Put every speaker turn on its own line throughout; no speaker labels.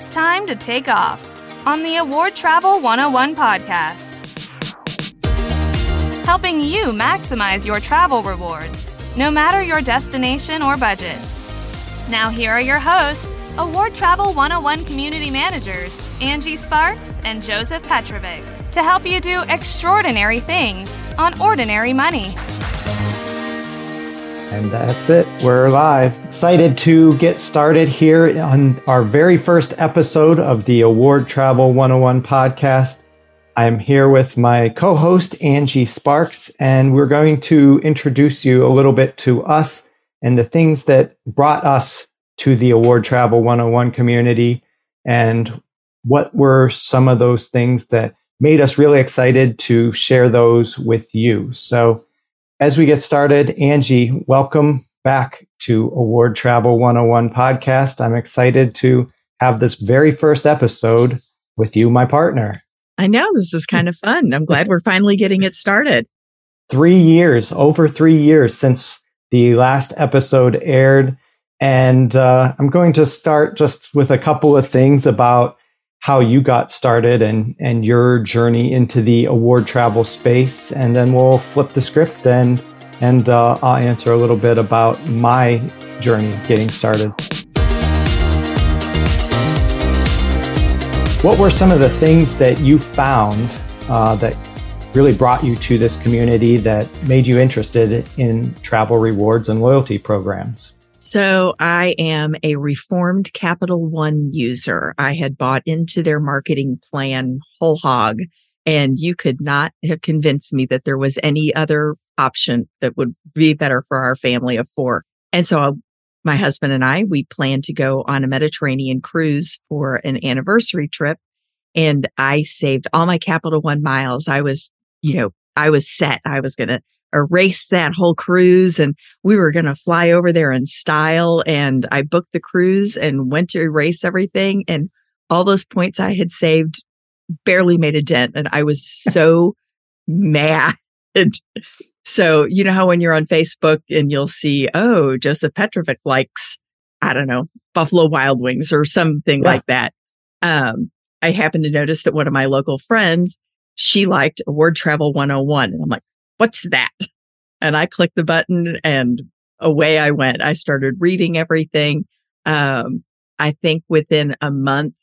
it's time to take off on the Award Travel 101 podcast. Helping you maximize your travel rewards, no matter your destination or budget. Now, here are your hosts, Award Travel 101 community managers, Angie Sparks and Joseph Petrovic, to help you do extraordinary things on ordinary money.
And that's it. We're live. Excited to get started here on our very first episode of the Award Travel 101 podcast. I'm here with my co host, Angie Sparks, and we're going to introduce you a little bit to us and the things that brought us to the Award Travel 101 community and what were some of those things that made us really excited to share those with you. So, as we get started, Angie, welcome back to Award Travel 101 podcast. I'm excited to have this very first episode with you, my partner.
I know this is kind of fun. I'm glad we're finally getting it started.
Three years, over three years since the last episode aired. And uh, I'm going to start just with a couple of things about how you got started and, and your journey into the award travel space. And then we'll flip the script and, and uh, I'll answer a little bit about my journey getting started. What were some of the things that you found uh, that really brought you to this community that made you interested in travel rewards and loyalty programs?
So I am a reformed Capital One user. I had bought into their marketing plan whole hog, and you could not have convinced me that there was any other option that would be better for our family of four. And so uh, my husband and I, we planned to go on a Mediterranean cruise for an anniversary trip. And I saved all my Capital One miles. I was, you know, I was set. I was going to erase that whole cruise and we were going to fly over there in style. And I booked the cruise and went to erase everything. And all those points I had saved barely made a dent. And I was so mad. So, you know how when you're on Facebook and you'll see, oh, Joseph Petrovic likes, I don't know, Buffalo Wild Wings or something yeah. like that. Um, I happened to notice that one of my local friends, she liked Award Travel 101. And I'm like, what's that? And I clicked the button and away I went. I started reading everything. Um, I think within a month,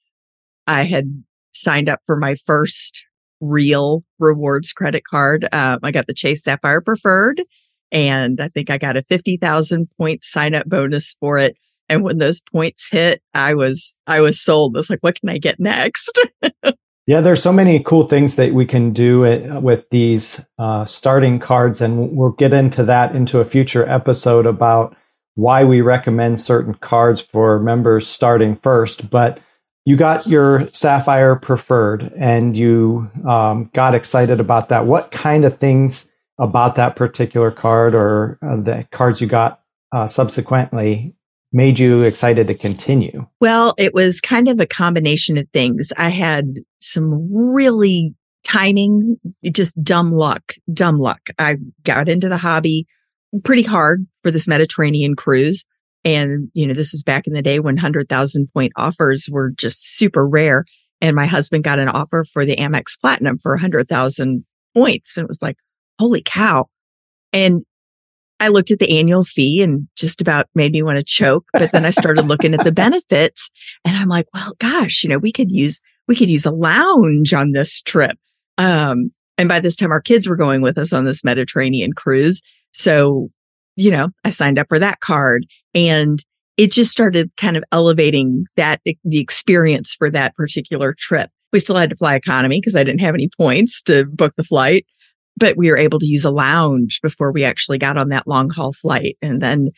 I had signed up for my first real rewards credit card. Um, I got the Chase Sapphire Preferred, and I think I got a 50,000 point sign up bonus for it. And when those points hit, I was, I was sold. I was like, what can I get next?
Yeah, there's so many cool things that we can do it, with these uh, starting cards, and we'll get into that into a future episode about why we recommend certain cards for members starting first. But you got your Sapphire Preferred, and you um, got excited about that. What kind of things about that particular card, or uh, the cards you got uh, subsequently, made you excited to continue?
Well, it was kind of a combination of things. I had some really timing, just dumb luck, dumb luck. I got into the hobby pretty hard for this Mediterranean cruise. And, you know, this was back in the day when 100,000 point offers were just super rare. And my husband got an offer for the Amex Platinum for 100,000 points. And it was like, holy cow. And I looked at the annual fee and just about made me want to choke. But then I started looking at the benefits and I'm like, well, gosh, you know, we could use, we could use a lounge on this trip. Um, and by this time our kids were going with us on this Mediterranean cruise. So, you know, I signed up for that card and it just started kind of elevating that, the experience for that particular trip. We still had to fly economy because I didn't have any points to book the flight but we were able to use a lounge before we actually got on that long haul flight. And then,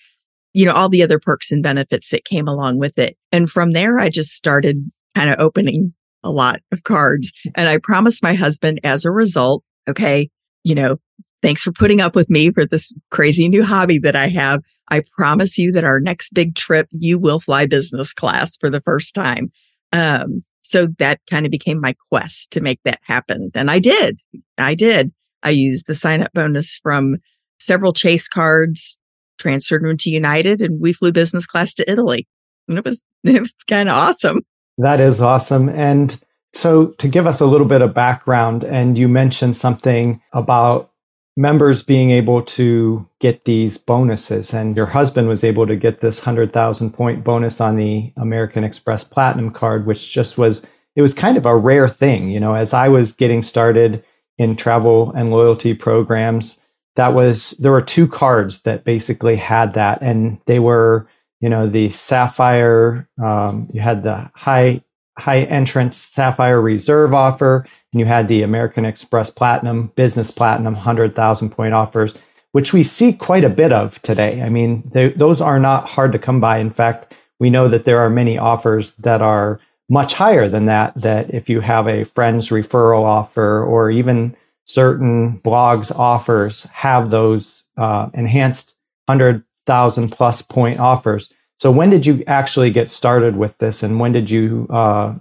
you know, all the other perks and benefits that came along with it. And from there, I just started kind of opening a lot of cards. And I promised my husband as a result, okay, you know, thanks for putting up with me for this crazy new hobby that I have. I promise you that our next big trip, you will fly business class for the first time. Um, so that kind of became my quest to make that happen. And I did. I did. I used the sign up bonus from several Chase cards, transferred them to United, and we flew business class to Italy. And it was, it was kind of awesome.
That is awesome. And so, to give us a little bit of background, and you mentioned something about members being able to get these bonuses, and your husband was able to get this 100,000 point bonus on the American Express Platinum card, which just was, it was kind of a rare thing. You know, as I was getting started in travel and loyalty programs, that was, there were two cards that basically had that, and they were, you know, the Sapphire, um, you had the high high entrance Sapphire Reserve offer, and you had the American Express Platinum, Business Platinum, 100,000 point offers, which we see quite a bit of today. I mean, they, those are not hard to come by. In fact, we know that there are many offers that are much higher than that, that if you have a friend's referral offer or even certain blogs offers have those uh, enhanced 100,000 plus point offers so when did you actually get started with this and when did you uh,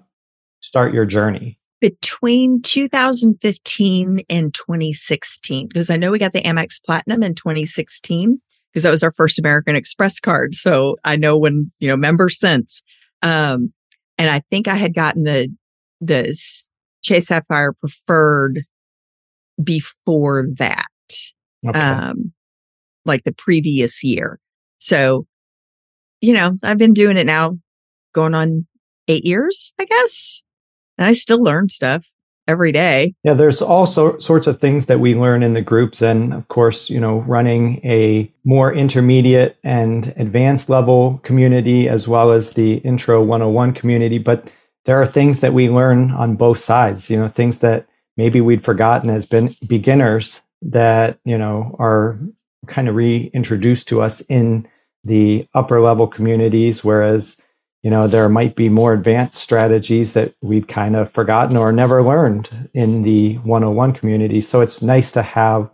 start your journey?
Between 2015 and 2016, because I know we got the Amex Platinum in 2016 because that was our first American Express card. So I know when, you know, member since. Um, and I think I had gotten the, the Chase Sapphire preferred before that, okay. um, like the previous year. So you know, I've been doing it now going on eight years, I guess. And I still learn stuff every day.
Yeah, there's all so, sorts of things that we learn in the groups. And of course, you know, running a more intermediate and advanced level community as well as the intro 101 community. But there are things that we learn on both sides, you know, things that maybe we'd forgotten as been beginners that, you know, are kind of reintroduced to us in the upper level communities, whereas you know there might be more advanced strategies that we'd kind of forgotten or never learned in the 101 community. So it's nice to have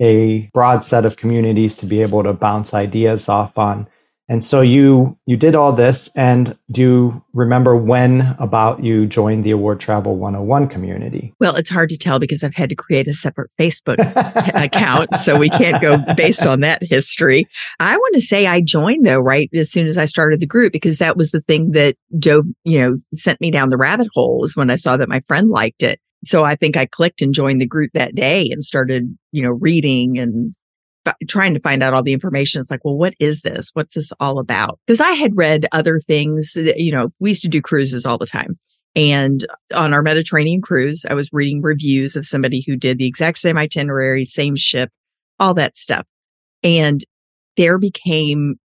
a broad set of communities to be able to bounce ideas off on and so you you did all this, and do you remember when about you joined the Award Travel 101 community?
Well, it's hard to tell because I've had to create a separate Facebook account, so we can't go based on that history. I want to say I joined though right as soon as I started the group because that was the thing that Joe, you know, sent me down the rabbit hole is when I saw that my friend liked it. So I think I clicked and joined the group that day and started, you know, reading and trying to find out all the information. It's like, well, what is this? What's this all about? Because I had read other things. That, you know, we used to do cruises all the time. And on our Mediterranean cruise, I was reading reviews of somebody who did the exact same itinerary, same ship, all that stuff. And there became,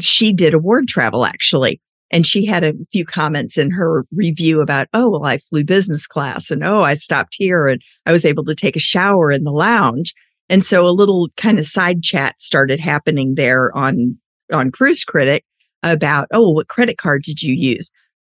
she did award travel actually. And she had a few comments in her review about, oh, well, I flew business class and oh, I stopped here and I was able to take a shower in the lounge. And so a little kind of side chat started happening there on, on Cruise Critic about, oh, what credit card did you use?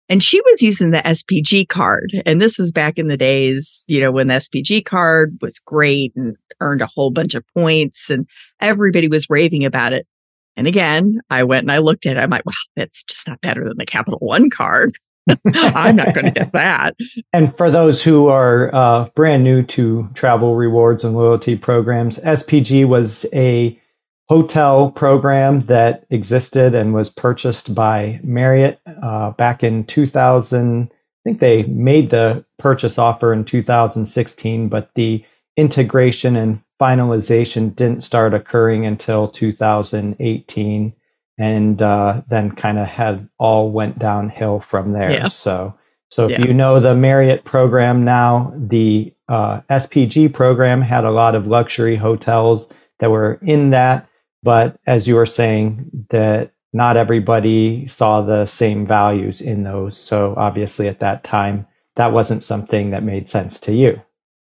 And she was using the SPG card. And this was back in the days, you know, when the SPG card was great and earned a whole bunch of points and everybody was raving about it. And again, I went and I looked at it. I'm like, wow, that's just not better than the Capital One card. I'm not going to get that.
And for those who are uh, brand new to travel rewards and loyalty programs, SPG was a hotel program that existed and was purchased by Marriott uh, back in 2000. I think they made the purchase offer in 2016, but the integration and finalization didn't start occurring until 2018 and uh, then kind of had all went downhill from there. Yeah. So, so if yeah. you know the Marriott program now, the uh, SPG program had a lot of luxury hotels that were in that, but as you were saying, that not everybody saw the same values in those. So obviously, at that time, that wasn't something that made sense to you.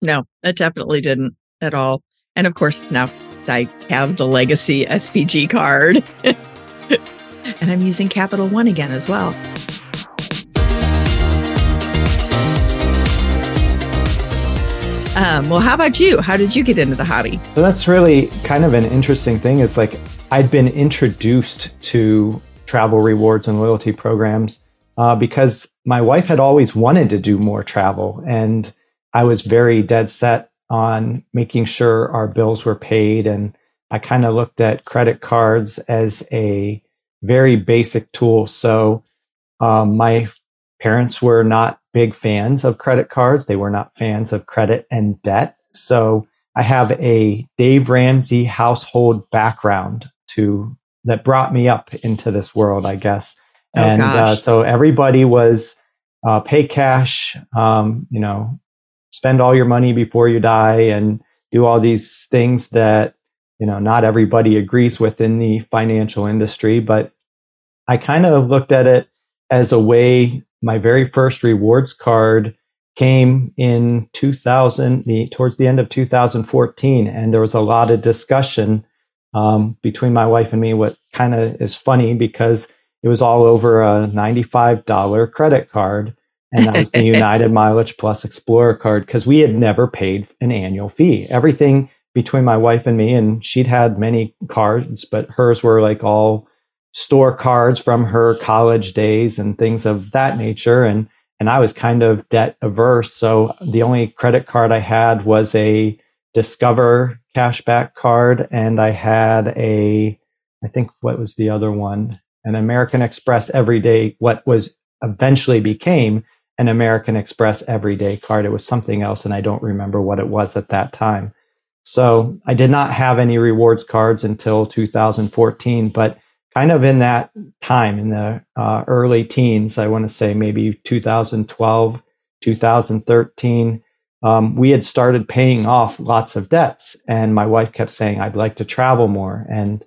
No, it definitely didn't at all. And of course, now I have the legacy SPG card. and I'm using Capital One again as well. Um, well, how about you? How did you get into the hobby?
So that's really kind of an interesting thing. Is like I'd been introduced to travel rewards and loyalty programs uh, because my wife had always wanted to do more travel, and I was very dead set on making sure our bills were paid. And I kind of looked at credit cards as a very basic tool. So um, my parents were not big fans of credit cards. They were not fans of credit and debt. So I have a Dave Ramsey household background to that brought me up into this world, I guess. Oh, and uh, so everybody was uh, pay cash, um, you know, spend all your money before you die and do all these things that, you know, not everybody agrees within the financial industry. But I kind of looked at it as a way, my very first rewards card came in 2000, the, towards the end of 2014. And there was a lot of discussion um, between my wife and me, what kind of is funny because it was all over a $95 credit card. And that was the United Mileage Plus Explorer card because we had never paid an annual fee. Everything between my wife and me, and she'd had many cards, but hers were like all store cards from her college days and things of that nature. And and I was kind of debt averse. So the only credit card I had was a Discover cashback card, and I had a, I think what was the other one? an American Express everyday, what was eventually became an American Express everyday card. It was something else, and I don't remember what it was at that time. So I did not have any rewards cards until 2014, but kind of in that time, in the uh, early teens, I want to say maybe 2012, 2013, um, we had started paying off lots of debts. And my wife kept saying, I'd like to travel more. And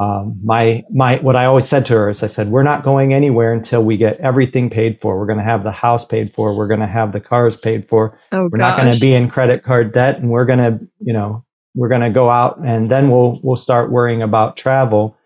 um, my my what I always said to her is I said we're not going anywhere until we get everything paid for. We're going to have the house paid for. We're going to have the cars paid for. Oh, we're gosh. not going to be in credit card debt, and we're going to you know we're going to go out and then we'll we'll start worrying about travel.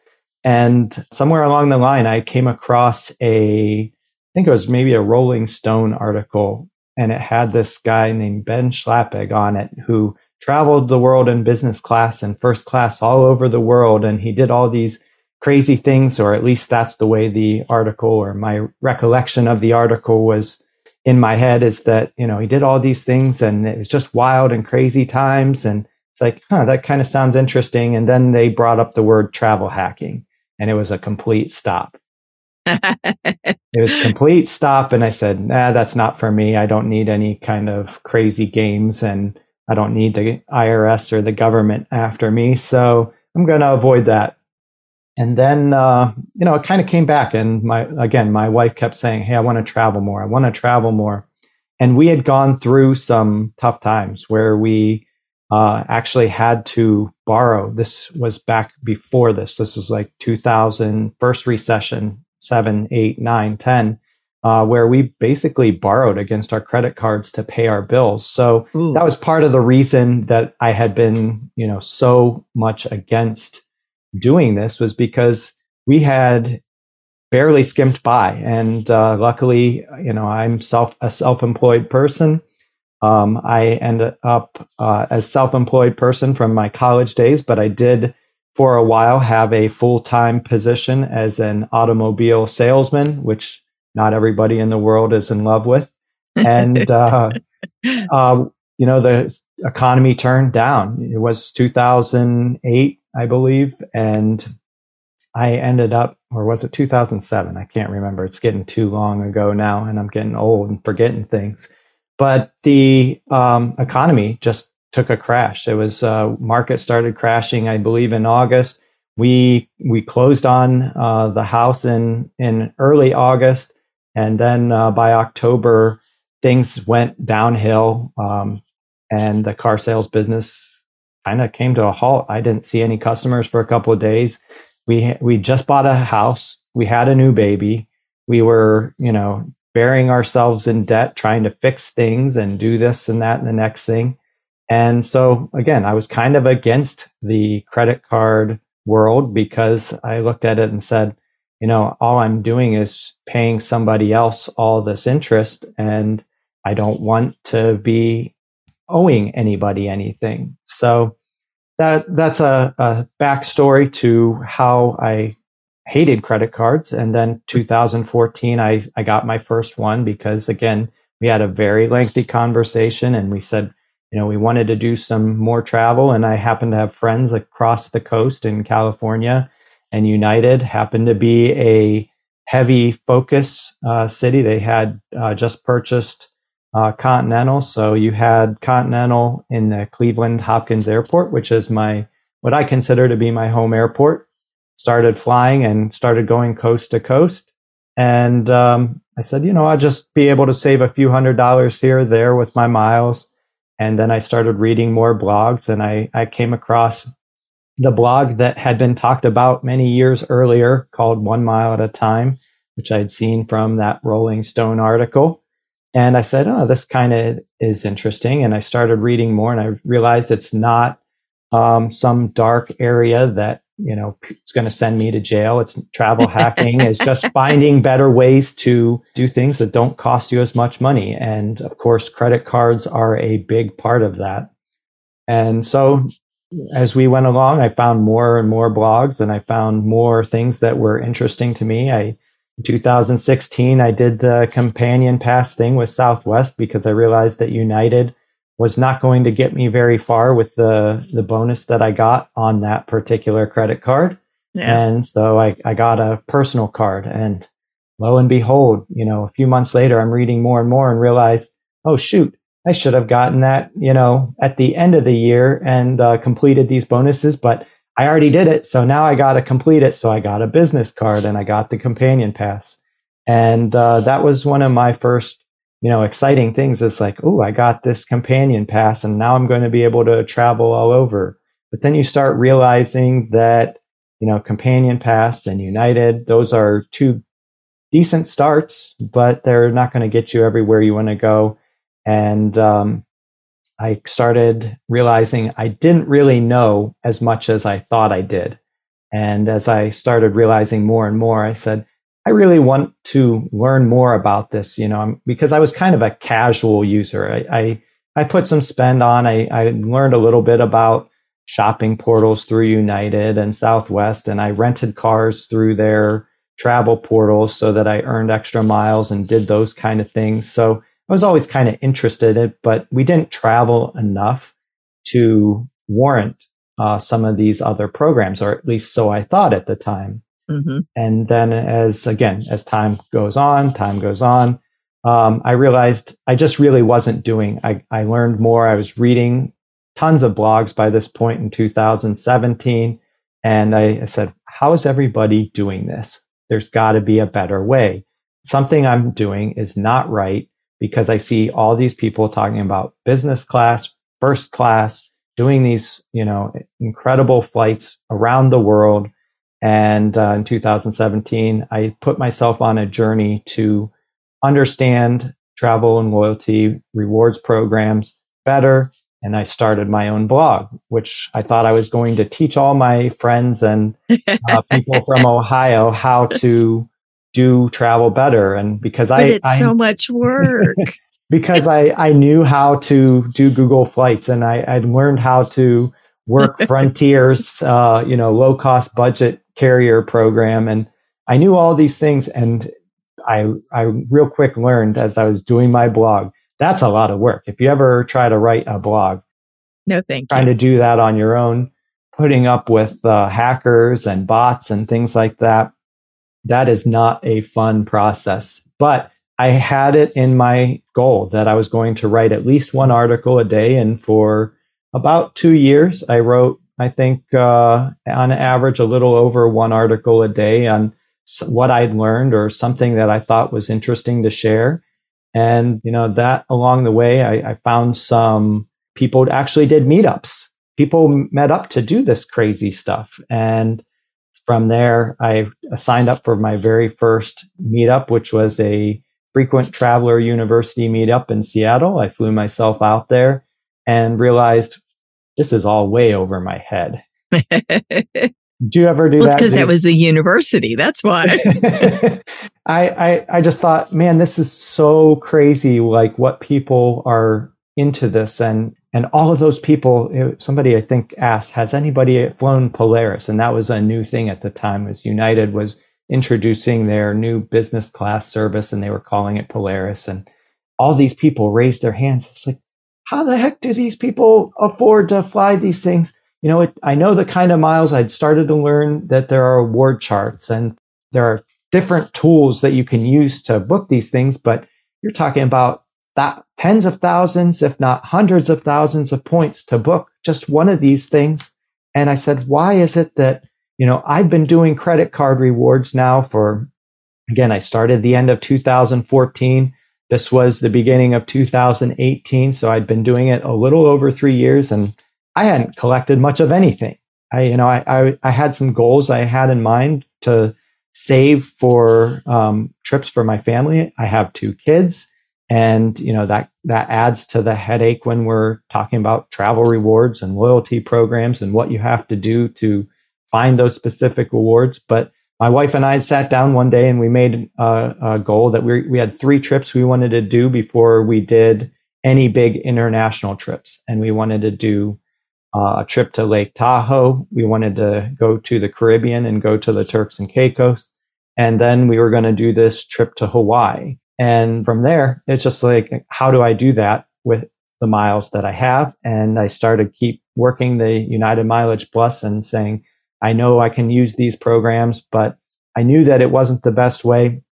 And somewhere along the line, I came across a I think it was maybe a Rolling Stone article, and it had this guy named Ben Schlappig on it who traveled the world in business class and first class all over the world. And he did all these crazy things, or at least that's the way the article or my recollection of the article was in my head is that, you know, he did all these things and it was just wild and crazy times. And it's like, huh, that kind of sounds interesting. And then they brought up the word travel hacking and it was a complete stop. it was complete stop. And I said, nah, that's not for me. I don't need any kind of crazy games. And I don't need the IRS or the government after me. So I'm going to avoid that. And then, uh, you know, it kind of came back. And my, again, my wife kept saying, Hey, I want to travel more. I want to travel more. And we had gone through some tough times where we uh, actually had to borrow. This was back before this. This is like 2000, first recession, seven, eight, nine, 10 uh, where we basically borrowed against our credit cards to pay our bills. So Ooh. that was part of the reason that I had been, you know, so much against doing this was because we had barely skimped by. And uh, luckily, you know, I'm self a self-employed person. Um, I ended up uh, as self-employed person from my college days, but I did for a while have a full-time position as an automobile salesman, which not everybody in the world is in love with. And, uh, uh, you know, the economy turned down. It was 2008, I believe. And I ended up, or was it 2007? I can't remember. It's getting too long ago now, and I'm getting old and forgetting things. But the um, economy just took a crash. It was uh, market started crashing, I believe, in August. We we closed on uh, the house in in early August, and then uh, by October, things went downhill, um, and the car sales business kind of came to a halt. I didn't see any customers for a couple of days. We we just bought a house. We had a new baby. We were, you know, burying ourselves in debt, trying to fix things and do this and that and the next thing. And so again, I was kind of against the credit card world because I looked at it and said, you know, all I'm doing is paying somebody else all this interest and I don't want to be owing anybody anything. So that that's a, a backstory to how I hated credit cards. And then 2014, I, I got my first one because again, we had a very lengthy conversation and we said, you know, we wanted to do some more travel. And I happened to have friends across the coast in California and United happened to be a heavy focus uh, city. They had uh, just purchased uh, Continental, so you had Continental in the Cleveland Hopkins Airport, which is my what I consider to be my home airport. Started flying and started going coast to coast, and um, I said, you know, I'll just be able to save a few hundred dollars here there with my miles. And then I started reading more blogs, and I I came across the blog that had been talked about many years earlier called One Mile at a Time, which I'd seen from that Rolling Stone article. And I said, oh, this kind of is interesting. And I started reading more and I realized it's not um, some dark area that, you know, it's going to send me to jail. It's travel hacking is just finding better ways to do things that don't cost you as much money. And of course, credit cards are a big part of that. And so as we went along, I found more and more blogs and I found more things that were interesting to me. I, in 2016, I did the companion pass thing with Southwest because I realized that United was not going to get me very far with the, the bonus that I got on that particular credit card. Yeah. And so I, I got a personal card and lo and behold, you know, a few months later, I'm reading more and more and realize, oh shoot, I should have gotten that, you know, at the end of the year and uh, completed these bonuses, but I already did it. So now I got to complete it. So I got a business card and I got the companion pass. And uh, that was one of my first, you know, exciting things. is like, oh, I got this companion pass and now I'm going to be able to travel all over. But then you start realizing that, you know, companion pass and United, those are two decent starts, but they're not going to get you everywhere you want to go. And um, I started realizing I didn't really know as much as I thought I did. And as I started realizing more and more, I said, I really want to learn more about this, you know, because I was kind of a casual user. I, I, I put some spend on. I, I learned a little bit about shopping portals through United and Southwest, and I rented cars through their travel portals so that I earned extra miles and did those kind of things. So I was always kind of interested in it, but we didn't travel enough to warrant uh, some of these other programs, or at least so I thought at the time. Mm-hmm. And then, as again, as time goes on, time goes on, um, I realized I just really wasn't doing. I, I learned more. I was reading tons of blogs by this point in 2017, and I, I said, "How is everybody doing this? There's got to be a better way. Something I'm doing is not right." Because I see all these people talking about business class, first class, doing these, you know, incredible flights around the world. And uh, in 2017, I put myself on a journey to understand travel and loyalty rewards programs better. And I started my own blog, which I thought I was going to teach all my friends and uh, people from Ohio how to do travel better. And because
but
I,
it's
I,
so much work.
because I, I knew how to do Google Flights and I, I'd learned how to work Frontier's, uh, you know, low cost budget carrier program. And I knew all these things. And I, I real quick learned as I was doing my blog, that's a lot of work. If you ever try to write a blog,
no, thank
trying
you.
to do that on your own, putting up with uh, hackers and bots and things like that that is not a fun process. But I had it in my goal that I was going to write at least one article a day. And for about two years, I wrote, I think, uh, on average, a little over one article a day on what I'd learned or something that I thought was interesting to share. And, you know, that along the way, I, I found some people actually did meetups. People met up to do this crazy stuff. And from there, I signed up for my very first meetup, which was a frequent traveler university meetup in Seattle. I flew myself out there and realized this is all way over my head. do you ever do
well,
that?
Because that was the university. That's why.
I, I I just thought, man, this is so crazy. Like what people are into this, and and all of those people, somebody I think asked, has anybody flown Polaris? And that was a new thing at the time was United was introducing their new business class service and they were calling it Polaris. And all these people raised their hands. It's like, how the heck do these people afford to fly these things? You know, it, I know the kind of miles I'd started to learn that there are award charts and there are different tools that you can use to book these things, but you're talking about that tens of thousands, if not hundreds of thousands of points to book just one of these things. And I said, why is it that, you know, I've been doing credit card rewards now for, again, I started the end of 2014. This was the beginning of 2018. So I'd been doing it a little over three years and I hadn't collected much of anything. I, you know, I, I, I had some goals I had in mind to save for um, trips for my family. I have two kids, and you know that that adds to the headache when we're talking about travel rewards and loyalty programs and what you have to do to find those specific rewards. But my wife and I sat down one day and we made a, a goal that we we had three trips we wanted to do before we did any big international trips, and we wanted to do uh, a trip to Lake Tahoe. We wanted to go to the Caribbean and go to the Turks and Caicos. And then we were going to do this trip to Hawaii. And from there, it's just like, how do I do that with the miles that I have? And I started keep working the United Mileage Plus and saying, I know I can use these programs, but I knew that it wasn't the best way.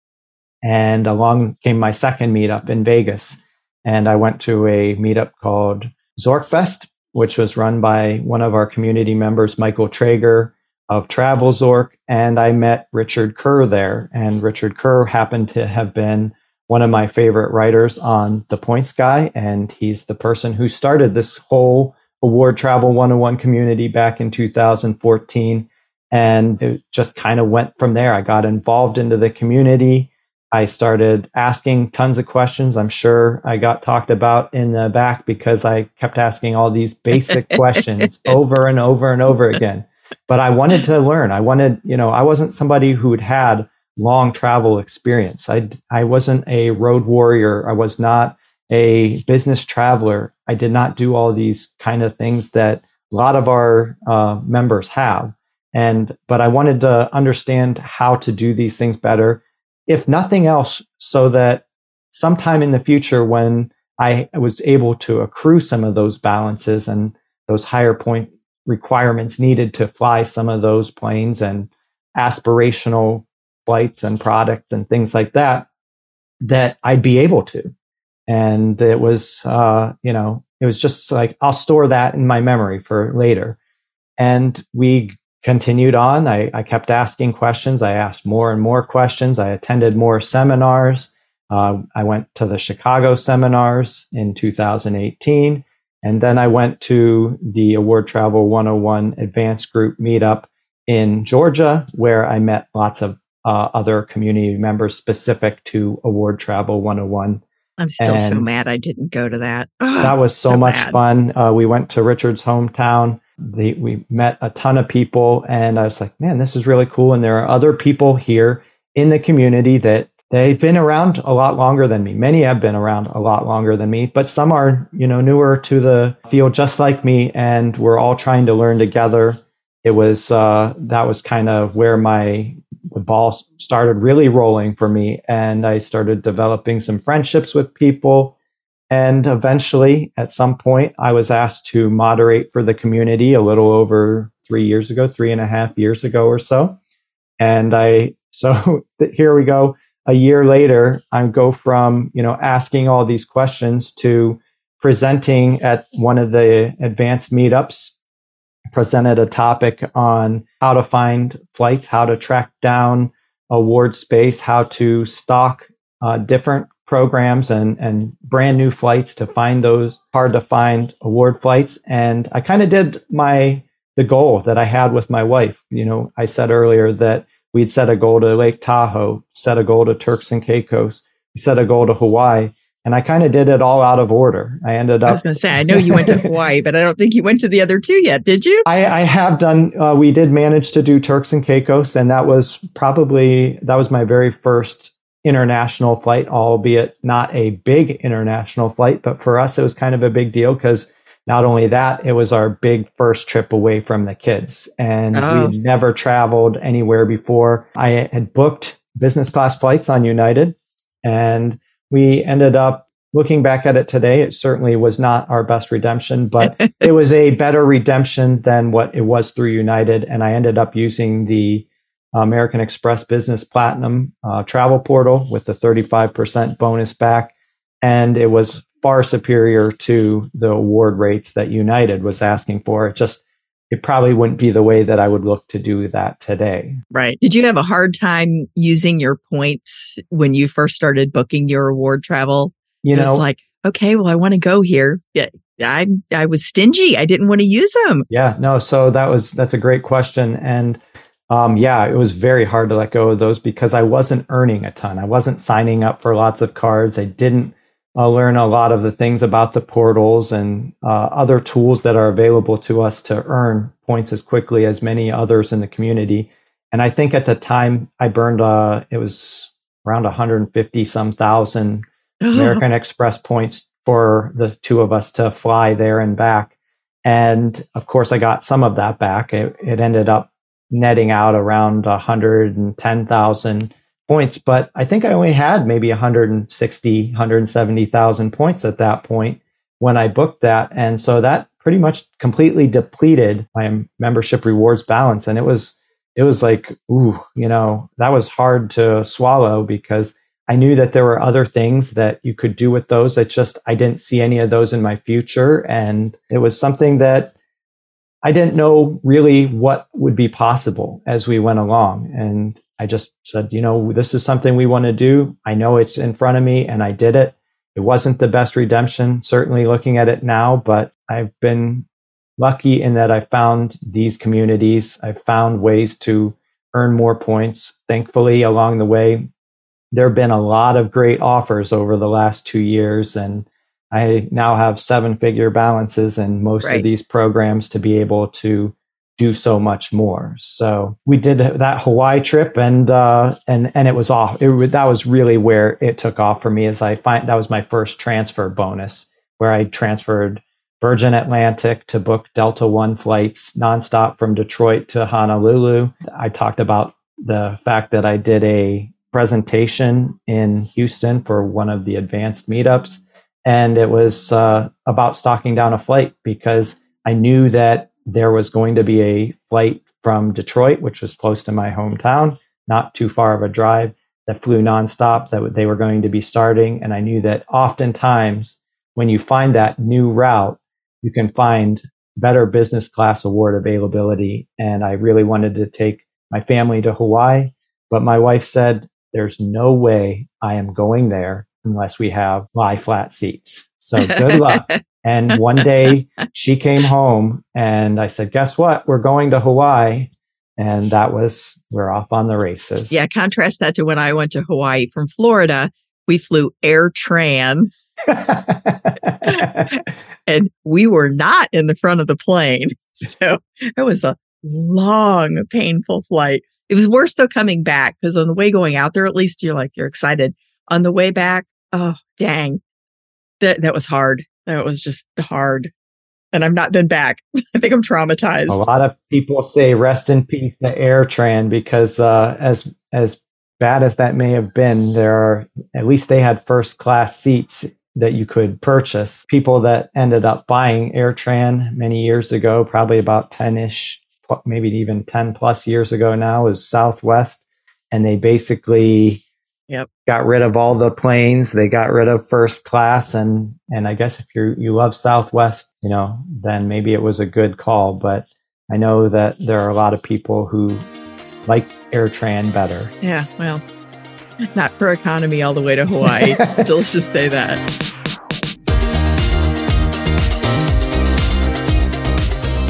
And along came my second meetup in Vegas. And I went to a meetup called Zorkfest which was run by one of our community members, Michael Traeger of Travel Zork. And I met Richard Kerr there. And Richard Kerr happened to have been one of my favorite writers on The Points Guy. And he's the person who started this whole Award Travel 101 community back in 2014. And it just kind of went from there. I got involved into the community. I started asking tons of questions. I'm sure I got talked about in the back because I kept asking all these basic questions over and over and over again. But I wanted to learn. I wanted, you know, I wasn't somebody who'd had long travel experience. I I wasn't a road warrior. I was not a business traveler. I did not do all these kind of things that a lot of our uh, members have. And but I wanted to understand how to do these things better if nothing else, so that sometime in the future when I was able to accrue some of those balances and those higher point requirements needed to fly some of those planes and aspirational flights and products and things like that, that I'd be able to. And it was, uh, you know, it was just like, I'll store that in my memory for later. And we continued on. I, I, kept asking questions. I asked more and more questions. I attended more seminars. Uh, I went to the Chicago seminars in 2018. And then I went to the Award Travel 101 Advanced Group meetup in Georgia, where I met lots of uh, other community members specific to Award Travel 101.
I'm still and so mad I didn't go to that.
that was so, so much mad. fun. Uh, we went to Richard's hometown the, we met a ton of people and I was like, man, this is really cool. And there are other people here in the community that they've been around a lot longer than me. Many have been around a lot longer than me, but some are, you know, newer to the field just like me. And we're all trying to learn together. It was, uh, that was kind of where my, the ball started really rolling for me. And I started developing some friendships with people and eventually, at some point, I was asked to moderate for the community a little over three years ago, three and a half years ago or so. And I, so here we go. A year later, I go from, you know, asking all these questions to presenting at one of the advanced meetups, presented a topic on how to find flights, how to track down award space, how to stock uh, different programs and, and brand new flights to find those hard to find award flights. And I kind of did my, the goal that I had with my wife. You know, I said earlier that we'd set a goal to Lake Tahoe, set a goal to Turks and Caicos, we set a goal to Hawaii. And I kind of did it all out of order. I ended up.
I was going to say, I know you went to Hawaii, but I don't think you went to the other two yet, did you?
I, I have done. Uh, we did manage to do Turks and Caicos, and that was probably that was my very first international flight, albeit not a big international flight. But for us, it was kind of a big deal because not only that, it was our big first trip away from the kids. And oh. we never traveled anywhere before. I had booked business class flights on United and we ended up looking back at it today. It certainly was not our best redemption, but it was a better redemption than what it was through United. And I ended up using the American Express Business Platinum uh, travel portal with a 35% bonus back. And it was far superior to the award rates that United was asking for. It just, it probably wouldn't be the way that I would look to do that today.
Right. Did you have a hard time using your points when you first started booking your award travel?
You know,
like, okay, well, I want to go here. Yeah. I I was stingy. I didn't want to use them.
Yeah, no. So that was that's a great question, and um, yeah, it was very hard to let go of those because I wasn't earning a ton. I wasn't signing up for lots of cards. I didn't uh, learn a lot of the things about the portals and uh, other tools that are available to us to earn points as quickly as many others in the community. And I think at the time I burned, uh, it was around 150 some thousand American Express points for the two of us to fly there and back. And of course, I got some of that back. It, it ended up netting out around 110,000 points, but I think I only had maybe 160, 170,000 points at that point when I booked that. And so that pretty much completely depleted my membership rewards balance. And it was, it was like, ooh, you know, that was hard to swallow because I knew that there were other things that you could do with those. It's just, I didn't see any of those in my future. And it was something that I didn't know really what would be possible as we went along. And I just said, you know, this is something we want to do. I know it's in front of me and I did it. It wasn't the best redemption, certainly looking at it now, but I've been lucky in that I found these communities. I've found ways to earn more points. Thankfully, along the way, there have been a lot of great offers over the last two years. And I now have seven figure balances in most right. of these programs to be able to do so much more. So we did that Hawaii trip, and uh, and and it was off. It, that was really where it took off for me. As I find that was my first transfer bonus, where I transferred Virgin Atlantic to book Delta One flights nonstop from Detroit to Honolulu. I talked about the fact that I did a presentation in Houston for one of the advanced meetups, and it was uh, about stocking down a flight because I knew that there was going to be a flight from Detroit, which was close to my hometown, not too far of a drive, that flew nonstop, that they were going to be starting. And I knew that oftentimes when you find that new route, you can find better business class award availability. And I really wanted to take my family to Hawaii. But my wife said, there's no way I am going there unless we have lie flat seats. So good luck. And one day she came home and I said, guess what? We're going to Hawaii. And that was, we're off on the races.
Yeah. Contrast that to when I went to Hawaii from Florida. We flew AirTran. and we were not in the front of the plane. So it was a long, painful flight. It was worse though coming back because on the way going out there, at least you're like, you're excited. On the way back, oh, dang. That, that was hard. That was just hard. And I've not been back. I think I'm traumatized.
A lot of people say rest in peace to AirTran because uh, as as bad as that may have been, there are at least they had first class seats that you could purchase. People that ended up buying AirTran many years ago, probably about 10 ish, maybe even 10 plus years ago now, is Southwest. And they basically
Yep.
Got rid of all the planes. They got rid of first class, and and I guess if you you love Southwest, you know, then maybe it was a good call. But I know that there are a lot of people who like AirTran better.
Yeah, well, not for economy all the way to Hawaii. Let's just say that.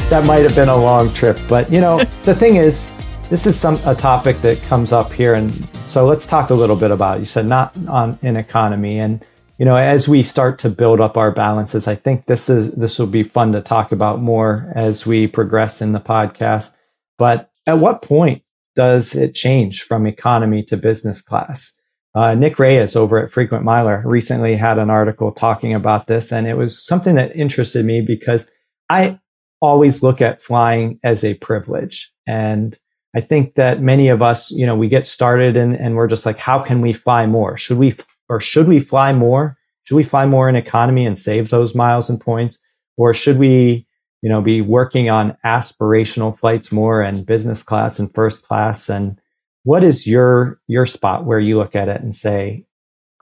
That might have been a long trip, but you know, the thing is, this is some a topic that comes up here, and so let's talk a little bit about. It. You said not on in economy, and you know as we start to build up our balances, I think this is this will be fun to talk about more as we progress in the podcast. But at what point does it change from economy to business class? Uh, Nick Reyes over at Frequent Miler recently had an article talking about this, and it was something that interested me because I always look at flying as a privilege. And I think that many of us, you know, we get started and, and we're just like, how can we fly more? Should we, or should we fly more? Should we fly more in economy and save those miles and points? Or should we, you know, be working on aspirational flights more and business class and first class? And, what is your your spot where you look at it and say,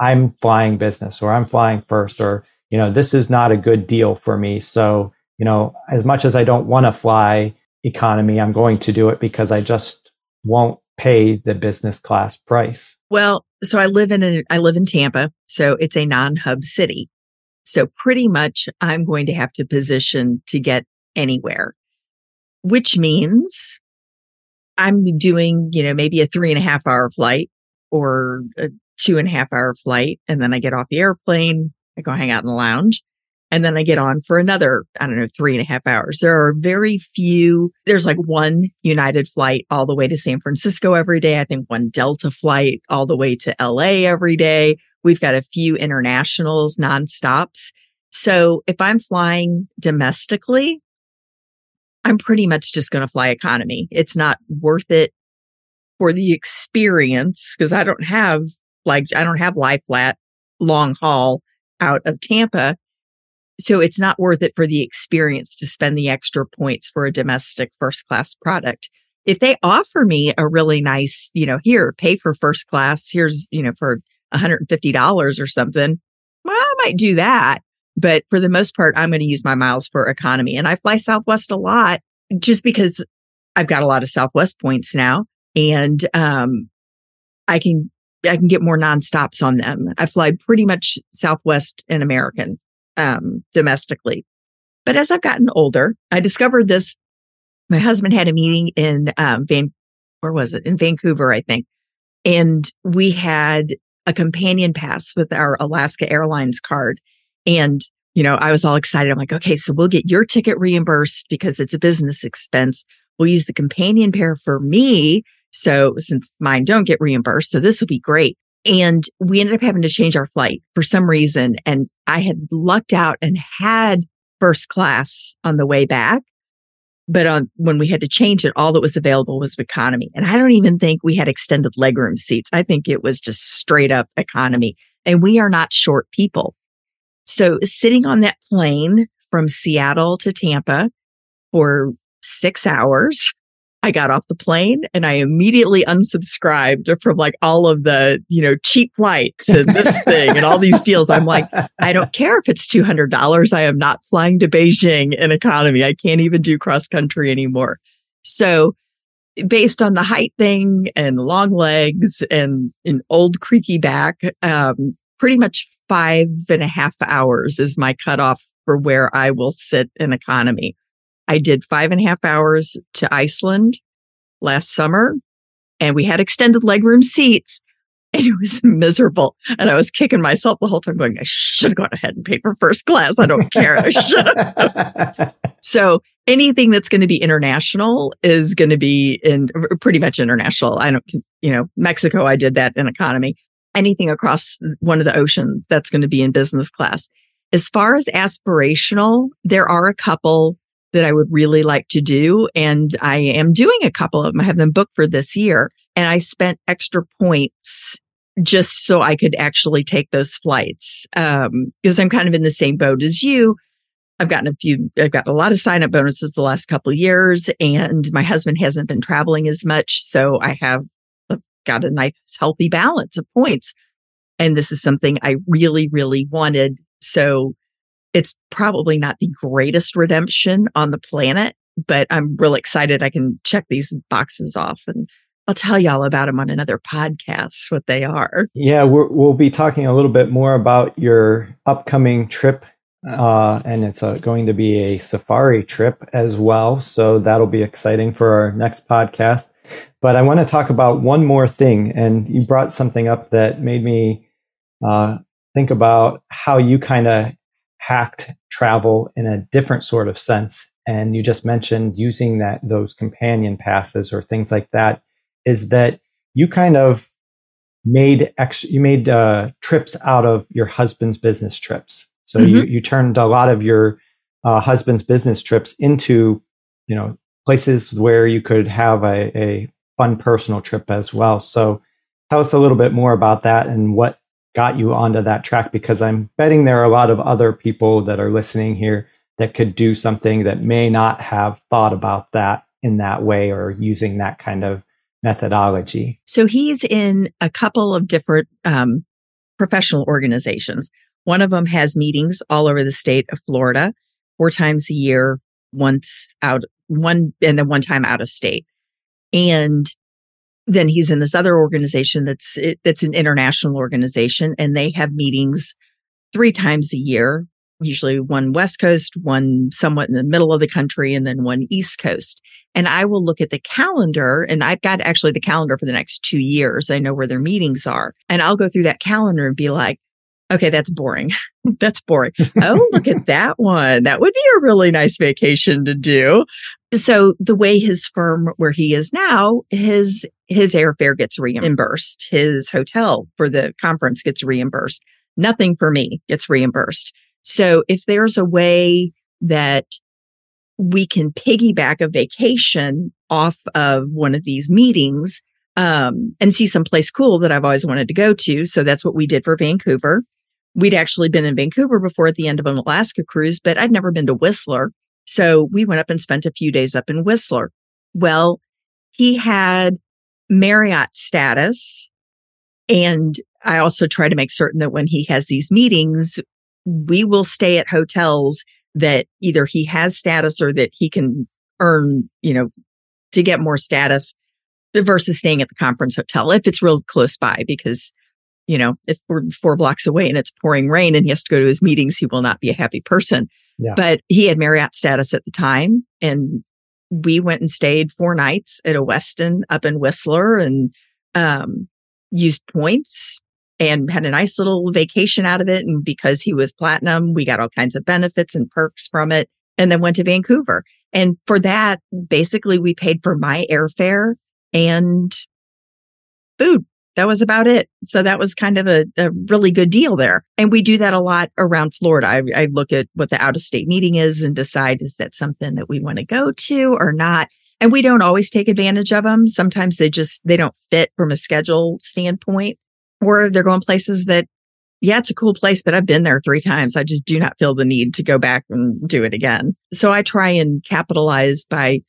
I'm flying business or I'm flying first or you know this is not a good deal for me. So you know as much as I don't want to fly economy, I'm going to do it because I just won't pay the business class price.
Well, so I live in a, I live in Tampa, so it's a non-hub city. So pretty much I'm going to have to position to get anywhere, which means I'm doing, you know, maybe a three and a half hour flight or a two and a half hour flight. And then I get off the airplane. I go hang out in the lounge and then I get on for another, I don't know, three and a half hours. There are very few, there's like one United flight all the way to San Francisco every day. I think one Delta flight all the way to LA every day. We've got a few internationals nonstops. So if I'm flying domestically, I'm pretty much just going to fly economy. It's not worth it for the experience because I don't have like, I don't have lie flat long haul out of Tampa. So it's not worth it for the experience to spend the extra points for a domestic first class product. If they offer me a really nice, you know, here, pay for first class, here's, you know, for $150 or something, well, I might do that. But for the most part, I'm going to use my miles for economy. And I fly Southwest a lot just because I've got a lot of Southwest points now and um, I can I can get more nonstops on them. I fly pretty much Southwest and American um, domestically. But as I've gotten older, I discovered this. My husband had a meeting in um, Van, where was it? In Vancouver, I think. And we had a companion pass with our Alaska Airlines card. And, you know, I was all excited. I'm like, okay, so we'll get your ticket reimbursed because it's a business expense. We'll use the companion pair for me. So since mine don't get reimbursed, so this will be great. And we ended up having to change our flight for some reason. And I had lucked out and had first class on the way back. But on when we had to change it, all that was available was economy. And I don't even think we had extended legroom seats. I think it was just straight up economy. And we are not short people. So sitting on that plane from Seattle to Tampa for six hours, I got off the plane and I immediately unsubscribed from like all of the, you know, cheap flights and this thing and all these deals. I'm like, I don't care if it's $200. I am not flying to Beijing in economy. I can't even do cross country anymore. So based on the height thing and long legs and an old creaky back, um, pretty much five and a half hours is my cutoff for where I will sit in economy. I did five and a half hours to Iceland last summer and we had extended legroom seats and it was miserable. And I was kicking myself the whole time going, I should have gone ahead and paid for first class. I don't care. I should so anything that's going to be international is going to be in pretty much international. I don't, you know, Mexico, I did that in economy. Anything across one of the oceans, that's going to be in business class. As far as aspirational, there are a couple that I would really like to do. And I am doing a couple of them. I have them booked for this year. And I spent extra points just so I could actually take those flights. Um, because I'm kind of in the same boat as you. I've gotten a few, I've got a lot of sign up bonuses the last couple of years and my husband hasn't been traveling as much. So I have got a nice healthy balance of points. And this is something I really, really wanted. So it's probably not the greatest redemption on the planet, but I'm real excited I can check these boxes off and I'll tell y'all about them on another podcast, what they are.
Yeah, we will be talking a little bit more about your upcoming trip. Uh, and it's uh, going to be a safari trip as well. So that'll be exciting for our next podcast. But I want to talk about one more thing. And you brought something up that made me uh, think about how you kind of hacked travel in a different sort of sense. And you just mentioned using that those companion passes or things like that. Is that you kind of made ex- you made uh, trips out of your husband's business trips. So mm-hmm. you you turned a lot of your uh, husband's business trips into you know places where you could have a, a fun personal trip as well. So tell us a little bit more about that and what got you onto that track because I'm betting there are a lot of other people that are listening here that could do something that may not have thought about that in that way or using that kind of methodology?
So he's in a couple of different um, professional organizations. One of them has meetings all over the state of Florida, four times a year, once out, one, and then one time out of state. And then he's in this other organization that's, that's an international organization and they have meetings three times a year, usually one West Coast, one somewhat in the middle of the country, and then one East Coast. And I will look at the calendar and I've got actually the calendar for the next two years. I know where their meetings are. And I'll go through that calendar and be like, okay, that's boring. that's boring. oh, look at that one. That would be a really nice vacation to do. So the way his firm where he is now, his his airfare gets reimbursed. His hotel for the conference gets reimbursed. Nothing for me gets reimbursed. So if there's a way that we can piggyback a vacation off of one of these meetings um, and see some place cool that I've always wanted to go to. So that's what we did for Vancouver. We'd actually been in Vancouver before at the end of an Alaska cruise, but I'd never been to Whistler. So we went up and spent a few days up in Whistler. Well, he had Marriott status. And I also try to make certain that when he has these meetings, we will stay at hotels that either he has status or that he can earn, you know, to get more status versus staying at the conference hotel if it's real close by because you know if we're four blocks away and it's pouring rain and he has to go to his meetings he will not be a happy person yeah. but he had marriott status at the time and we went and stayed four nights at a westin up in whistler and um, used points and had a nice little vacation out of it. And because he was platinum, we got all kinds of benefits and perks from it. And then went to Vancouver. And for that, basically, we paid for my airfare and food. That was about it. So that was kind of a, a really good deal there. And we do that a lot around Florida. I, I look at what the out of state meeting is and decide is that something that we want to go to or not. And we don't always take advantage of them. Sometimes they just, they don't fit from a schedule standpoint or they're going places that, yeah, it's a cool place, but I've been there three times. I just do not feel the need to go back and do it again. So I try and capitalize by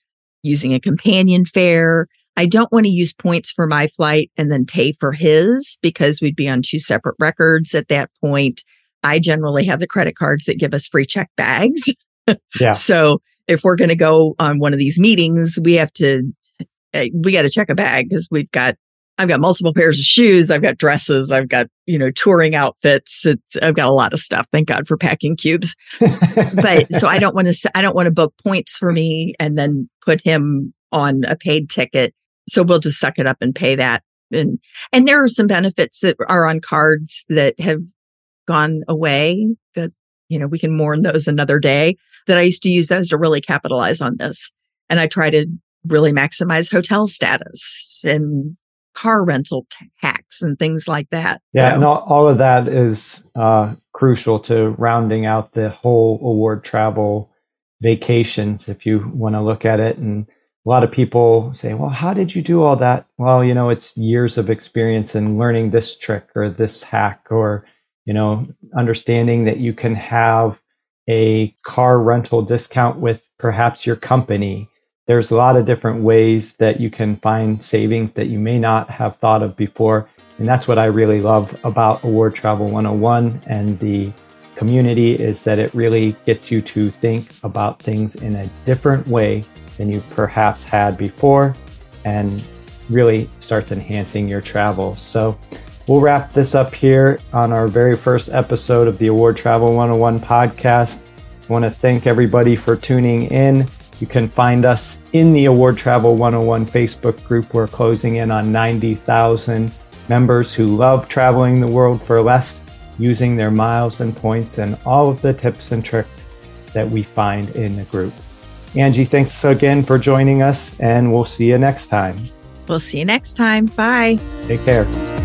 using a companion fare. I don't want to use points for my flight and then pay for his because we'd be on two separate records at that point. I generally have the credit cards that give us free check bags. Yeah. so if we're going to go on one of these meetings, we have to, eh, we got to check a bag because we've got I've got multiple pairs of shoes. I've got dresses. I've got, you know, touring outfits. It's, I've got a lot of stuff. Thank God for packing cubes. but so I don't want to, I don't want to book points for me and then put him on a paid ticket. So we'll just suck it up and pay that. And, and there are some benefits that are on cards that have gone away that, you know, we can mourn those another day that I used to use those to really capitalize on this. And I try to really maximize hotel status and car rental tax and things like that.
Yeah, know? and all, all, of that is uh, crucial to rounding out the whole award travel vacations, if you want to look at it. And a lot of people say, well, how did you do all that? Well, you know, it's years of experience in learning this trick or this hack or, you know, understanding that you can have a car rental discount with perhaps your company there's a lot of different ways that you can find savings that you may not have thought of before. And that's what I really love about Award Travel 101 and the community is that it really gets you to think about things in a different way than you perhaps had before and really starts enhancing your travel. So we'll wrap this up here on our very first episode of the Award Travel 101 podcast. I want to thank everybody for tuning in. You can find us in the Award Travel 101 Facebook group. We're closing in on 90,000 members who love traveling the world for less, using their miles and points, and all of the tips and tricks that we find in the group. Angie, thanks again for joining us, and we'll see you next time.
We'll see you next time. Bye.
Take care.